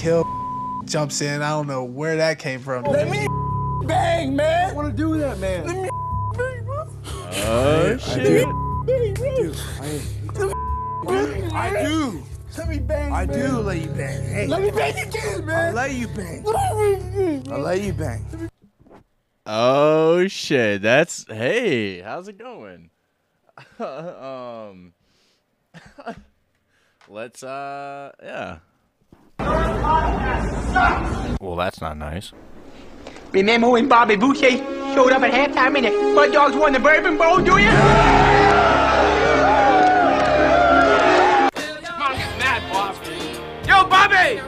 kill jumps in. I don't know where that came from. Let me bang, man. I want to do that, man. Let me bang, bro. Oh shit. I do. Let me bang. I do let you bang. Hey. Let me bang again, man. I let you bang. I let you bang. Oh shit. That's hey, how's it going? um Let's uh yeah. Well, that's not nice. Remember when Bobby Boucher showed up at halftime and the Mud Dogs won the Bourbon Bowl, do you? Come on, get mad, Bob. Yo, Bobby!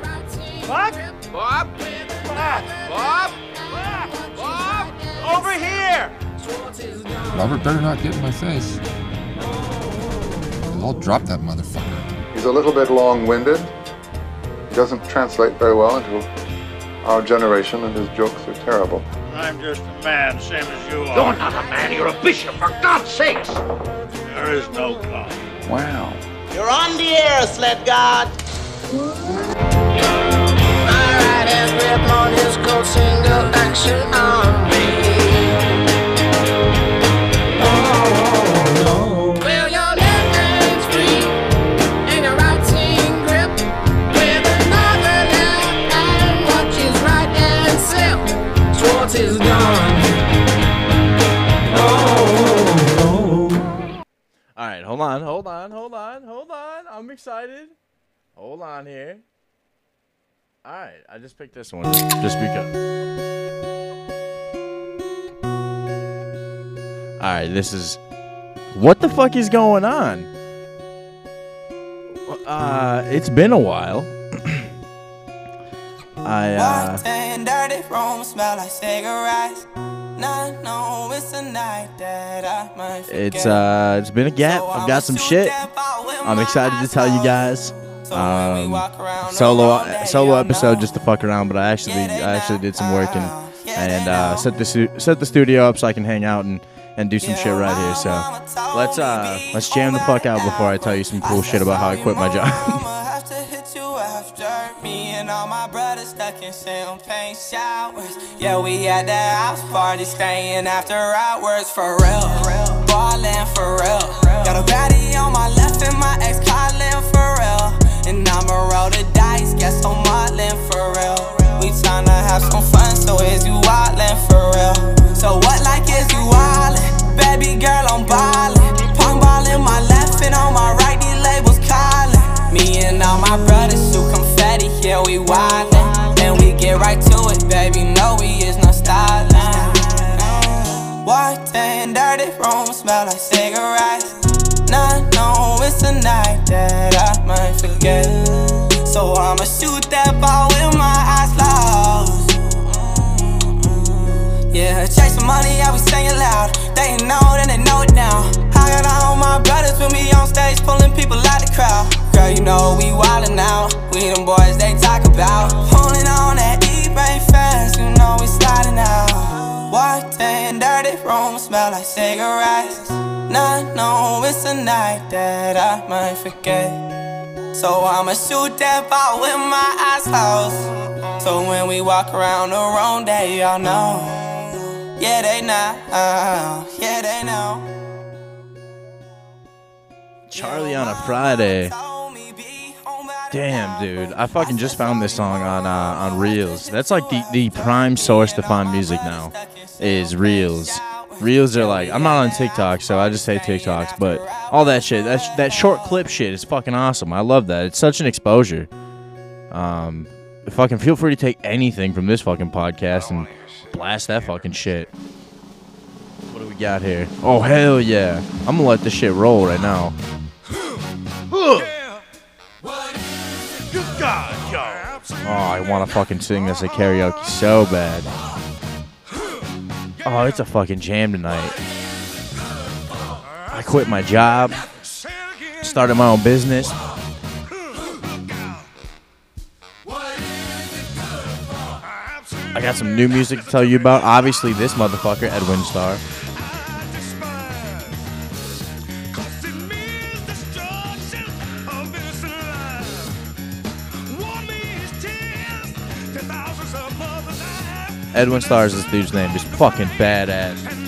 Bob? Bob? Bob? Bob? Bob? Over here! Robert better not get in my face. I'll drop that motherfucker. He's a little bit long-winded. He doesn't translate very well into our generation, and his jokes are terrible. I'm just a man, same as you are. You're not a man, you're a bishop, for God's sakes! There is no God. Wow. You're on the air, sled god. Well, right, hold on, hold on, hold on, hold on. I'm excited. Hold on here. All right, I just picked this one just, just because. All right, this is. What the fuck is going on? Uh, it's been a while. I uh. dirty room smell like cigarettes. It's a night that I might It's uh, it's been a gap. I've got some shit. I'm excited to tell you guys. Um, solo solo episode just to fuck around, but I actually I actually did some work and and uh, set the stu- set the studio up so I can hang out and and do some shit right here. So let's uh let's jam the fuck out before I tell you some cool shit about how I quit my job. In champagne showers. Yeah, we at the house party, staying after hours for real. Ballin' for real. Got a baddie on my left and my ex calling for real. And I'ma roll the dice, guess I'm modeling for real. We tryna have some fun, so is you wildin' for real? So what like is you wildin'? Baby girl, I'm ballin'. Pong ball in my left and on my right, these labels callin'. Me and all my brothers shoot confetti, yeah, we wildin'. And we get right to it, baby, no, we is no stylin'. White and dirty room smell like cigarettes. Nah, no, it's a night that I might forget. So I'ma shoot that ball with my eyes closed. Yeah, chasing money, I be saying loud. They know, then they know it now. I got all my brothers with me on stage, pulling people out the crowd. Girl, you know we wildin' out. We them boys they talk about. Pulling on that eBay fast, you know we sliding out. White and dirty room smell like cigarettes. Nah, no, it's a night that I might forget. So I'ma shoot that ball with my eyes closed. So when we walk around the wrong day, y'all know. Yeah, they know. Yeah, they know. Charlie on a Friday. Damn, dude. I fucking just found this song on uh, on Reels. That's like the, the prime source to find music now is Reels. Reels are like I'm not on TikTok, so I just say TikToks, but all that shit, that sh- that short clip shit is fucking awesome. I love that. It's such an exposure. Um, fucking feel free to take anything from this fucking podcast and blast that fucking shit. What do we got here? Oh hell yeah! I'm gonna let this shit roll right now. Oh, I want to fucking sing this at karaoke so bad. Oh, it's a fucking jam tonight. I quit my job, started my own business. I got some new music to tell you about. Obviously, this motherfucker, Edwin Starr. Edwin Starr is this dude's name. Just fucking badass.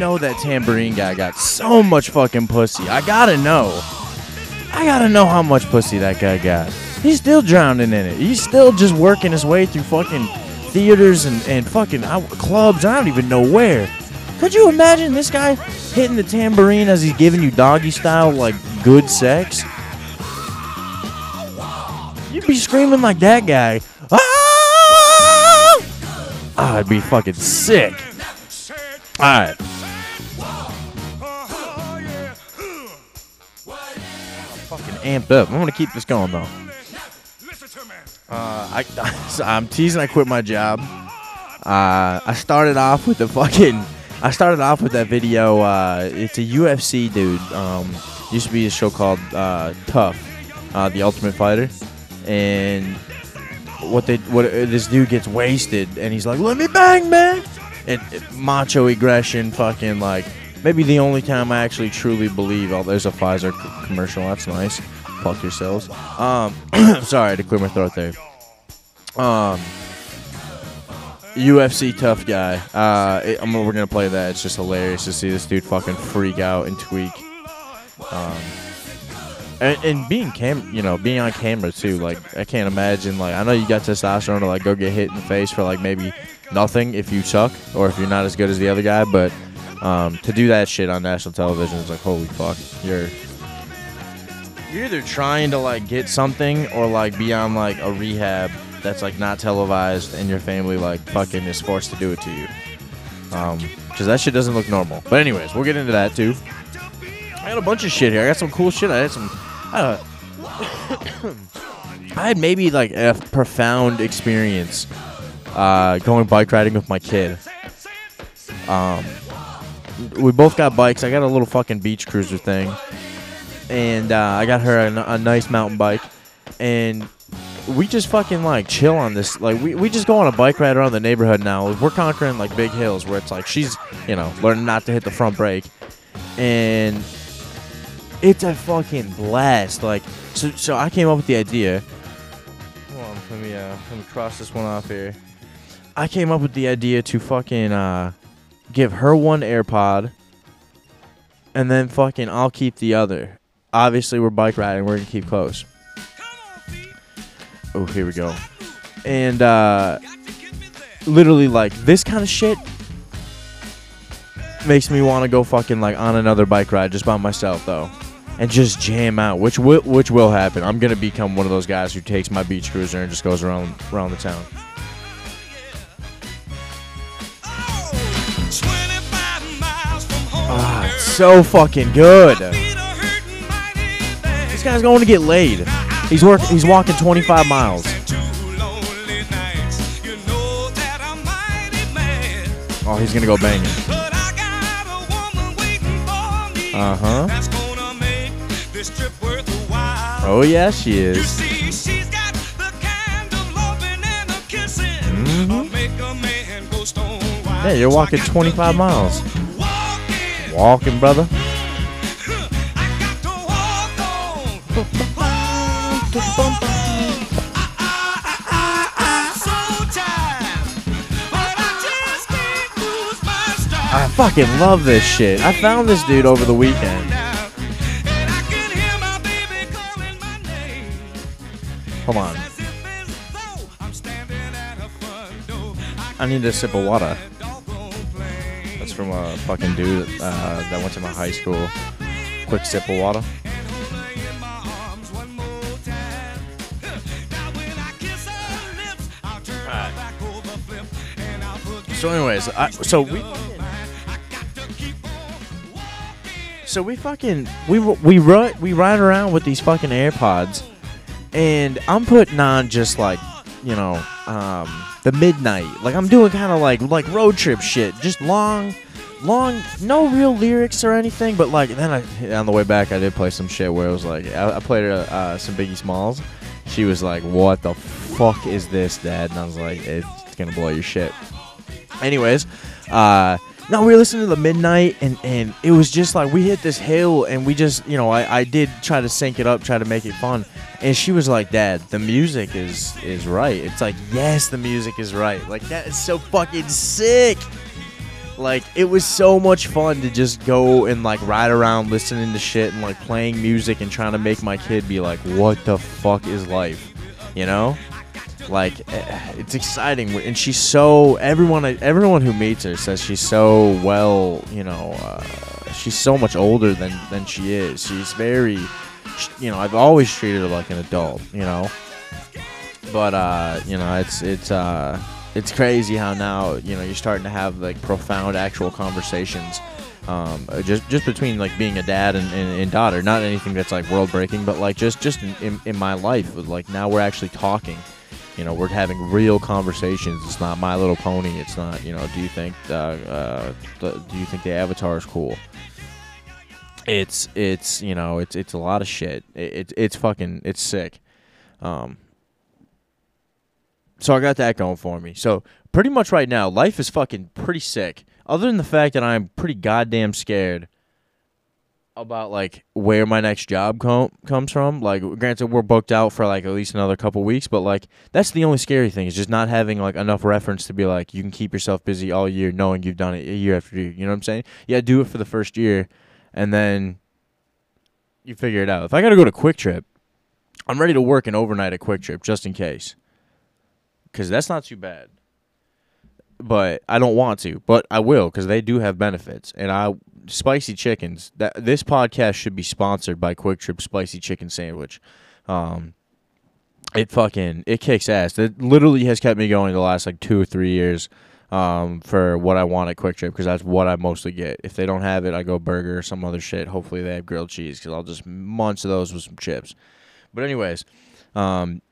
Know that tambourine guy got so much fucking pussy. I gotta know. I gotta know how much pussy that guy got. He's still drowning in it. He's still just working his way through fucking theaters and, and fucking clubs. I don't even know where. Could you imagine this guy hitting the tambourine as he's giving you doggy style, like good sex? You'd be screaming like that guy. Ah! Ah, I'd be fucking sick. Alright. fucking amped up. I'm gonna keep this going though. Uh, I, I'm teasing. I quit my job. Uh, I started off with the fucking. I started off with that video. Uh, it's a UFC dude. Um, used to be a show called uh, Tough, uh, the Ultimate Fighter, and what they what uh, this dude gets wasted and he's like, "Let me bang, man!" And uh, macho aggression, fucking like maybe the only time I actually truly believe. Oh, there's a Pfizer commercial. That's nice. Fuck yourselves. Um, sorry to clear my throat there. Um, UFC tough guy. Uh, it, I'm, we're gonna play that. It's just hilarious to see this dude fucking freak out and tweak. Um, and, and being cam, you know, being on camera too. Like I can't imagine. Like I know you got testosterone to like go get hit in the face for like maybe nothing if you suck or if you're not as good as the other guy. But um, to do that shit on national television is like holy fuck. You're you're either trying to like get something or like be on like a rehab that's like not televised and your family like fucking is forced to do it to you. Um, because that shit doesn't look normal. But anyways, we'll get into that too. I got a bunch of shit here. I got some cool shit. I had some. I had maybe like a profound experience uh, going bike riding with my kid. Um, we both got bikes. I got a little fucking beach cruiser thing, and uh, I got her a nice mountain bike, and we just fucking like chill on this. Like we, we just go on a bike ride around the neighborhood now. We're conquering like big hills where it's like she's you know learning not to hit the front brake, and it's a fucking blast. Like so so I came up with the idea. Hold on, let me uh let me cross this one off here. I came up with the idea to fucking uh give her one AirPod, and then fucking I'll keep the other. Obviously, we're bike riding. We're gonna keep close. Oh, here we go. And uh literally like this kind of shit makes me want to go fucking like on another bike ride just by myself though. And just jam out, which will which will happen. I'm gonna become one of those guys who takes my beach cruiser and just goes around around the town. So fucking good. This guy's going to get laid. He's work. He's walking 25 miles. Oh, he's gonna go banging. Uh huh. Oh yeah, she is. Mhm. Yeah, you're walking 25 miles. Walking, brother. I fucking love this shit. I found this dude over the weekend. Hold on. I need a sip of water. Fucking dude uh, that went to my high school. Quick sip of water. So, anyways, I, so we. So we fucking we we ride we ride around with these fucking AirPods, and I'm putting on just like you know um, the midnight. Like I'm doing kind of like like road trip shit, just long, long, no real lyrics or anything, but like then I on the way back I did play some shit where it was like I, I played uh, uh, some Biggie Smalls. She was like, "What the fuck is this, Dad?" And I was like, "It's gonna blow your shit." Anyways, uh, no, we were listening to the midnight, and and it was just like we hit this hill, and we just, you know, I I did try to sync it up, try to make it fun, and she was like, "Dad, the music is is right." It's like, yes, the music is right. Like that is so fucking sick. Like it was so much fun to just go and like ride around listening to shit and like playing music and trying to make my kid be like, "What the fuck is life?" You know? Like eh, it's exciting and she's so everyone everyone who meets her says she's so well, you know, uh, she's so much older than than she is. She's very you know, I've always treated her like an adult, you know. But uh, you know, it's it's uh it's crazy how now you know you're starting to have like profound actual conversations um, just just between like being a dad and, and, and daughter. Not anything that's like world breaking but like just just in, in, in my life like now we're actually talking. You know we're having real conversations. It's not my little pony. It's not you know do you think uh, uh, the, do you think the avatar is cool? It's it's you know it's it's a lot of shit. It, it it's fucking it's sick. Um so I got that going for me. So pretty much right now, life is fucking pretty sick. Other than the fact that I'm pretty goddamn scared about like where my next job com- comes from. Like, granted, we're booked out for like at least another couple weeks, but like that's the only scary thing is just not having like enough reference to be like you can keep yourself busy all year, knowing you've done it year after year. You know what I'm saying? Yeah, do it for the first year, and then you figure it out. If I got to go to QuikTrip, I'm ready to work an overnight at QuikTrip just in case because that's not too bad. But I don't want to, but I will because they do have benefits. And I spicy chickens. That this podcast should be sponsored by QuikTrip Spicy Chicken Sandwich. Um, it fucking it kicks ass. It literally has kept me going the last like two or three years. Um, for what I want at QuikTrip because that's what I mostly get. If they don't have it, I go burger or some other shit. Hopefully they have grilled cheese because I'll just munch those with some chips. But anyways, um,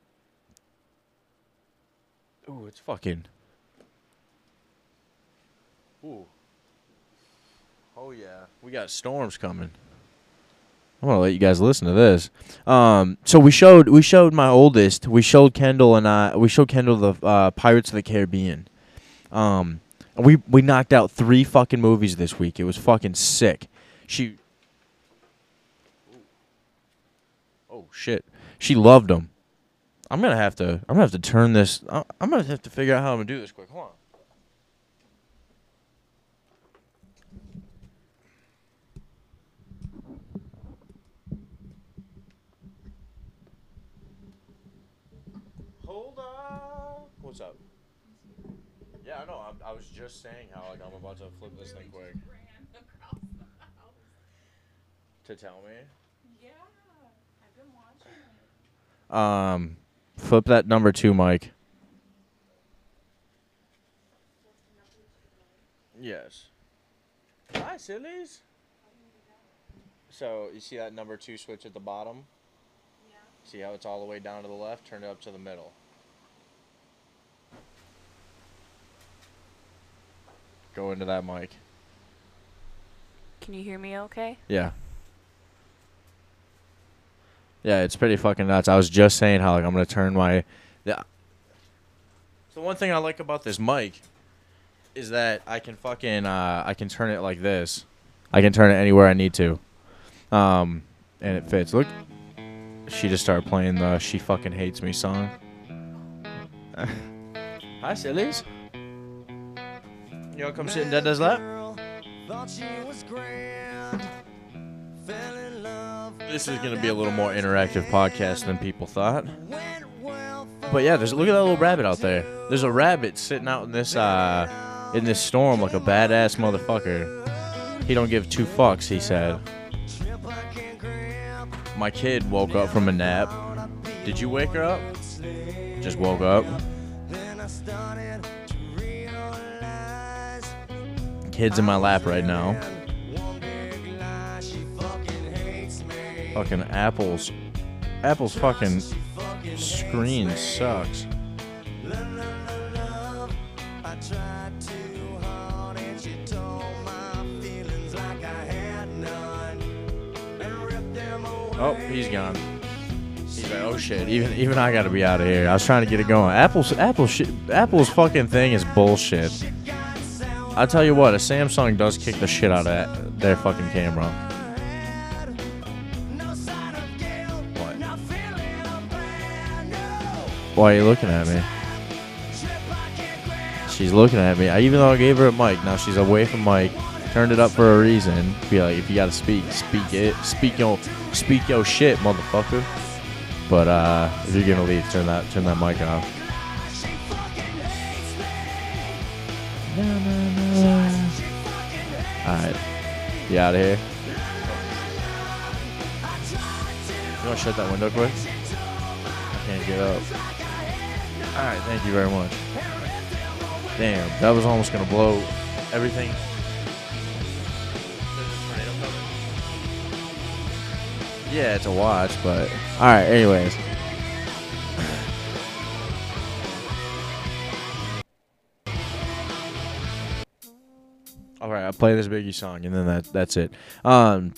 Ooh, it's fucking. Ooh. Oh yeah, we got storms coming. I'm gonna let you guys listen to this. Um, so we showed we showed my oldest. We showed Kendall and I. We showed Kendall the uh, Pirates of the Caribbean. Um, we we knocked out three fucking movies this week. It was fucking sick. She. Oh shit! She loved them. I'm gonna have to. I'm gonna have to turn this. I- I'm gonna have to figure out how I'm gonna do this quick. Hold on. Hold on. What's up? Yeah, I know. I'm, I was just saying how like I'm about to flip this thing quick. To tell me. Yeah, I've been watching it. Um, flip that number two, Mike. Yes. Hi, sillies. So you see that number two switch at the bottom? Yeah. See how it's all the way down to the left? Turn it up to the middle. Go into that mic. Can you hear me okay? Yeah. Yeah, it's pretty fucking nuts. I was just saying how like I'm gonna turn my. Yeah. So one thing I like about this mic is that I can fucking uh, I can turn it like this. I can turn it anywhere I need to, um, and it fits. Look, she just started playing the "She Fucking Hates Me" song. Hi, sillies. Wanna come sit in Dada's lap? This is gonna be a little more interactive podcast than people thought. But yeah, there's look at that little rabbit out there. There's a rabbit sitting out in this uh in this storm like a badass motherfucker. He don't give two fucks, he said. My kid woke up from a nap. Did you wake her up? Just woke up. Kid's in my lap right now. Fucking Apple's Apple's fucking screen sucks. Oh, he's gone. He's like, oh shit! Even even I gotta be out of here. I was trying to get it going. Apple's Apple shit. Apple's fucking thing is bullshit. I tell you what, a Samsung does kick the shit out of their fucking camera. Why are you looking at me? She's looking at me. I even though I gave her a mic, now she's away from mic. Turned it up for a reason. Be like, if you gotta speak, speak it. Speak your, speak your shit, motherfucker. But uh, if you're gonna leave, turn that, turn that mic off. All right, you out of here. You want to shut that window quick? I can't get up. All right, thank you very much. Damn, that was almost gonna blow everything. Yeah, it's a watch, but all right. Anyways, all right. I'll play this Biggie song, and then that that's it. Um,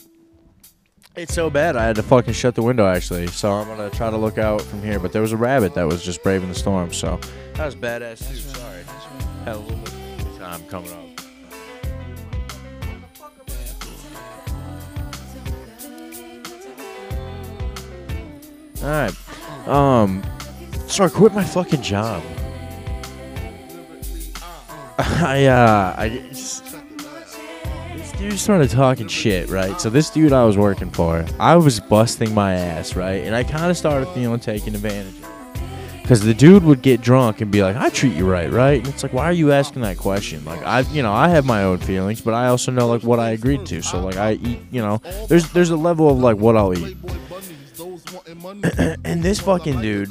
it's so bad I had to fucking shut the window actually. So I'm gonna try to look out from here. But there was a rabbit that was just braving the storm. So that was badass too. Sorry, had a little bit of time coming up. All right. Um, so I quit my fucking job. I uh, I just, dude started talking shit, right? So this dude I was working for, I was busting my ass, right? And I kind of started feeling taken advantage of. Because the dude would get drunk and be like, "I treat you right, right?" And it's like, why are you asking that question? Like, I, you know, I have my own feelings, but I also know like what I agreed to. So like, I eat, you know, there's there's a level of like what I'll eat. and this fucking dude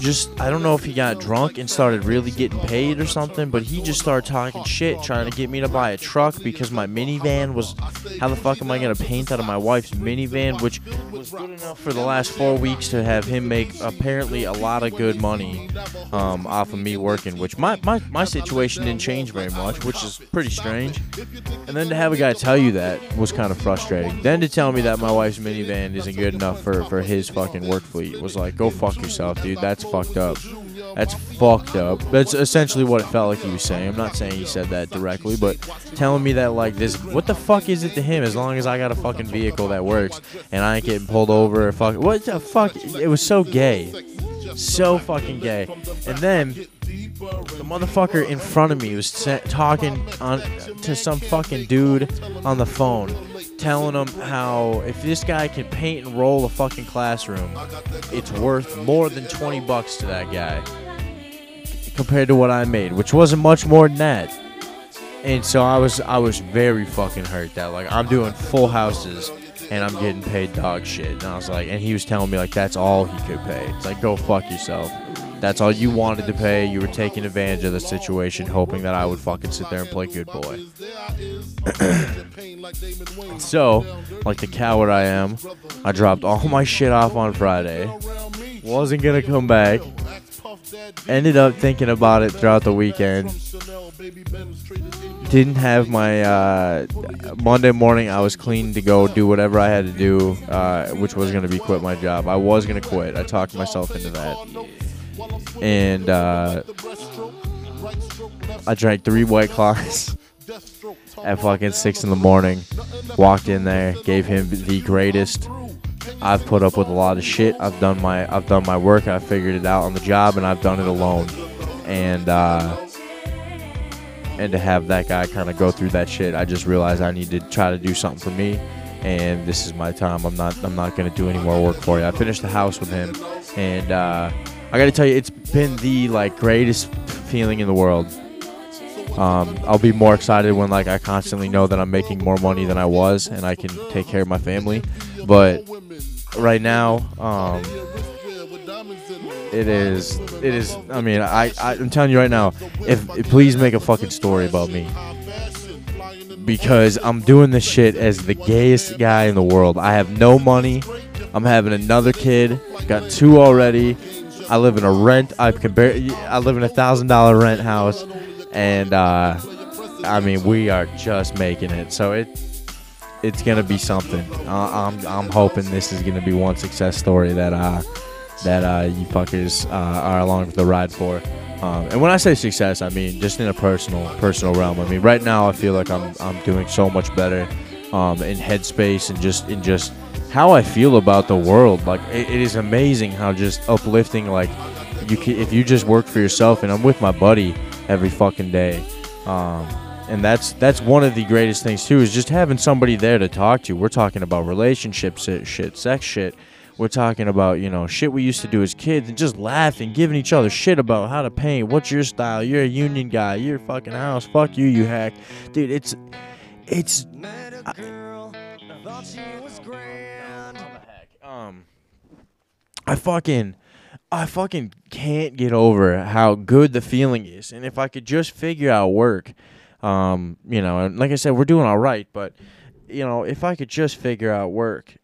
just I don't know if he got drunk and started really getting paid or something, but he just started talking shit trying to get me to buy a truck because my minivan was how the fuck am I gonna paint out of my wife's minivan, which was good enough for the last four weeks to have him make apparently a lot of good money um, off of me working, which my, my, my situation didn't change very much, which is pretty strange. And then to have a guy tell you that was kind of frustrating. Then to tell me that my wife's minivan isn't good enough for, for his fucking work fleet was like, go fuck yourself, dude. That's fucked up. That's fucked up. That's essentially what it felt like he was saying. I'm not saying he said that directly, but telling me that like this, what the fuck is it to him? As long as I got a fucking vehicle that works and I ain't getting pulled over, or fuck, what the fuck? It was so gay, so fucking gay. And then the motherfucker in front of me was talking on to some fucking dude on the phone, telling him how if this guy can paint and roll a fucking classroom, it's worth more than 20 bucks to that guy compared to what I made, which wasn't much more than that. And so I was I was very fucking hurt that like I'm doing full houses and I'm getting paid dog shit. And I was like, and he was telling me like that's all he could pay. It's like go fuck yourself. That's all you wanted to pay. You were taking advantage of the situation, hoping that I would fucking sit there and play good boy. so, like the coward I am, I dropped all my shit off on Friday. Wasn't gonna come back. Ended up thinking about it throughout the weekend. Didn't have my uh, Monday morning. I was clean to go do whatever I had to do, uh, which was gonna be quit my job. I was gonna quit. I talked myself into that and uh, I drank three White Claws at fucking six in the morning. Walked in there, gave him the greatest. I've put up with a lot of shit. I've done my I've done my work. I figured it out on the job, and I've done it alone. And uh, and to have that guy kind of go through that shit, I just realized I need to try to do something for me. And this is my time. I'm not I'm not gonna do any more work for you. I finished the house with him, and uh, I got to tell you, it's been the like greatest feeling in the world. Um, I'll be more excited when like I constantly know that I'm making more money than I was and I can take care of my family. But right now, um, it is it is. I mean, I, I I'm telling you right now, if please make a fucking story about me because I'm doing this shit as the gayest guy in the world. I have no money. I'm having another kid. Got two already. I live in a rent. I can barely. I live in a thousand dollar rent house, and uh, I mean we are just making it. So it it's gonna be something. Uh, I'm I'm hoping this is gonna be one success story that uh that uh you fuckers uh, are along for the ride for. Um, and when I say success, I mean just in a personal personal realm. I mean right now I feel like I'm I'm doing so much better um, in headspace and just in just how I feel about the world. Like it, it is amazing how just uplifting. Like you can, if you just work for yourself, and I'm with my buddy every fucking day. Um, and that's that's one of the greatest things too is just having somebody there to talk to. We're talking about relationships shit, sex shit. We're talking about you know shit we used to do as kids and just laughing, giving each other shit about how to paint. What's your style? You're a union guy. You're fucking house. Fuck you, you hack, dude. It's it's. Um, I fucking, I fucking can't get over how good the feeling is, and if I could just figure out work, um, you know, and like I said, we're doing all right, but you know, if I could just figure out work,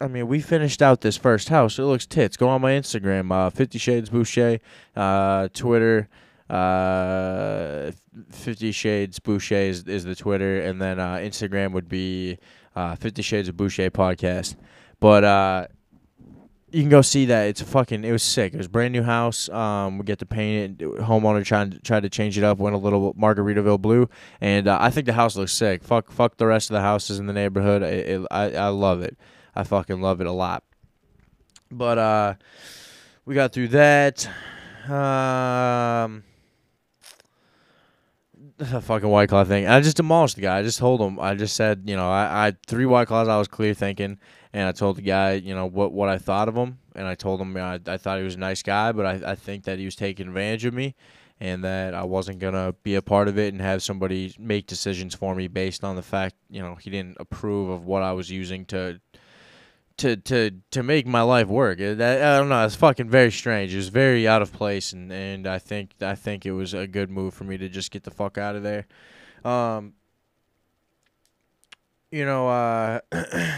I mean, we finished out this first house. It looks tits. Go on my Instagram, uh, Fifty Shades Boucher, uh, Twitter, uh, Fifty Shades Boucher is, is the Twitter, and then uh, Instagram would be uh, Fifty Shades of Boucher podcast. But uh, you can go see that. It's fucking. It was sick. It was brand new house. Um, we get to paint it. Homeowner trying to tried to change it up. Went a little Margaritaville blue, and uh, I think the house looks sick. Fuck, fuck the rest of the houses in the neighborhood. It, it, I I love it. I fucking love it a lot. But uh, we got through that. Um, fucking white claw thing. I just demolished the guy. I just told him. I just said, you know, I, I three white claws. I was clear thinking, and I told the guy, you know, what what I thought of him, and I told him you know, I, I thought he was a nice guy, but I, I think that he was taking advantage of me, and that I wasn't gonna be a part of it and have somebody make decisions for me based on the fact, you know, he didn't approve of what I was using to to to to make my life work. Uh, That, I don't know. It's fucking very strange. It was very out of place, and and I think I think it was a good move for me to just get the fuck out of there. Um, you know, uh,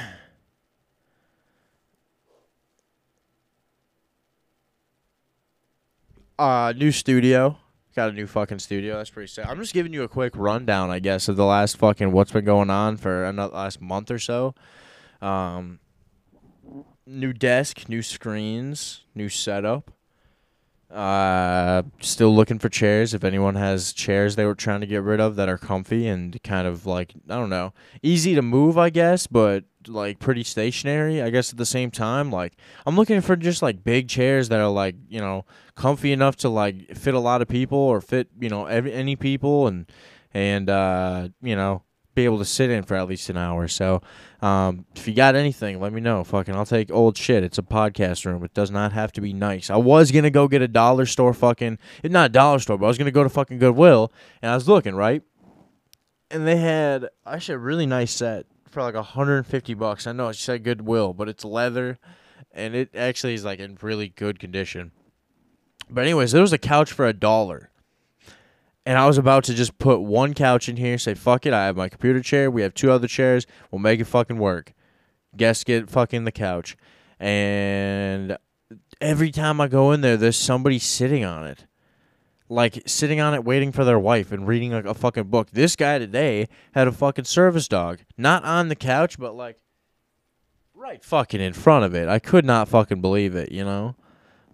uh, new studio. Got a new fucking studio. That's pretty sick. I'm just giving you a quick rundown, I guess, of the last fucking what's been going on for another last month or so. Um, new desk, new screens, new setup. Uh, still looking for chairs. If anyone has chairs they were trying to get rid of that are comfy and kind of like I don't know, easy to move, I guess, but like pretty stationary. I guess at the same time, like I'm looking for just like big chairs that are like you know comfy enough to like fit a lot of people or fit you know every, any people and and uh, you know be able to sit in for at least an hour. So, um, if you got anything, let me know. Fucking, I'll take old shit. It's a podcast room. It does not have to be nice. I was gonna go get a dollar store fucking, not a dollar store, but I was gonna go to fucking Goodwill, and I was looking right, and they had actually a really nice set for like 150 bucks. I know it said Goodwill, but it's leather, and it actually is like in really good condition. But anyways, there was a couch for a dollar. And I was about to just put one couch in here, say, fuck it, I have my computer chair, we have two other chairs, we'll make it fucking work. Guests get fucking the couch. And every time I go in there, there's somebody sitting on it. Like sitting on it waiting for their wife and reading like a fucking book. This guy today had a fucking service dog. Not on the couch, but like right fucking in front of it. I could not fucking believe it, you know?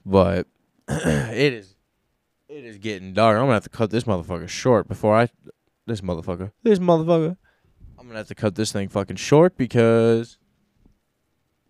But it is it is getting dark. I'm gonna have to cut this motherfucker short before I. This motherfucker. This motherfucker. I'm gonna have to cut this thing fucking short because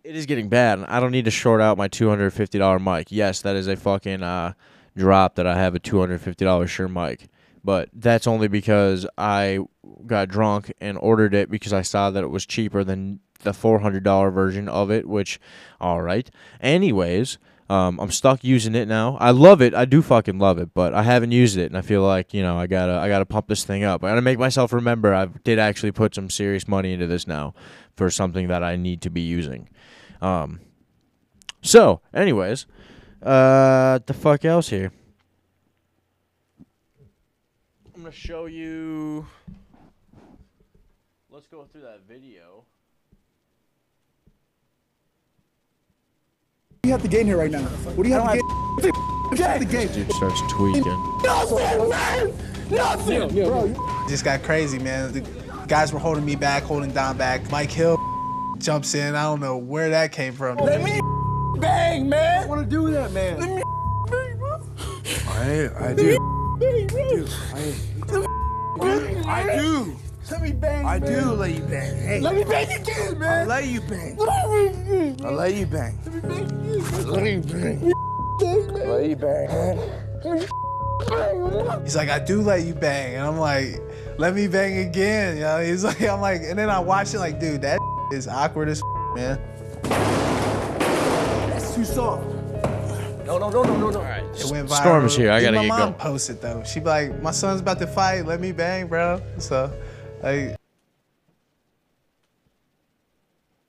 it is getting bad. I don't need to short out my $250 mic. Yes, that is a fucking uh, drop that I have a $250 Shure mic. But that's only because I got drunk and ordered it because I saw that it was cheaper than the $400 version of it, which, all right. Anyways, um, I'm stuck using it now. I love it. I do fucking love it, but I haven't used it, and I feel like you know I gotta I gotta pump this thing up. I gotta make myself remember I did actually put some serious money into this now for something that I need to be using. Um, so, anyways, uh, the fuck else here? I'm gonna show you. Let's go through that video. Do you have to gain here right now? What do you have to gain? What do you have to gain? Dude starts tweaking. Nothing, man! Nothing! Bro. Just got crazy, man. The Guys were holding me back, holding Don back. Mike Hill jumps in. I don't know where that came from. Let me bang, man. I want to do that, man. Let me bang, bro. I, I do. Bang, bro. I do. Let me bang, I man. do let you bang. Hey. Let me bang again, man. I let you bang. Let me bang. I let you bang. Let me bang. I let me bang. Let you bang. He's like, I do let you bang. And I'm like, let me bang again. You know, he's like, I'm like, and then I watch it like, dude, that is awkward as man. That's too soft. No, no, no, no, no, no. All right. It went viral. Storm's here. I gotta my get mom going. posted though. She be like, my son's about to fight. Let me bang, bro. So, like,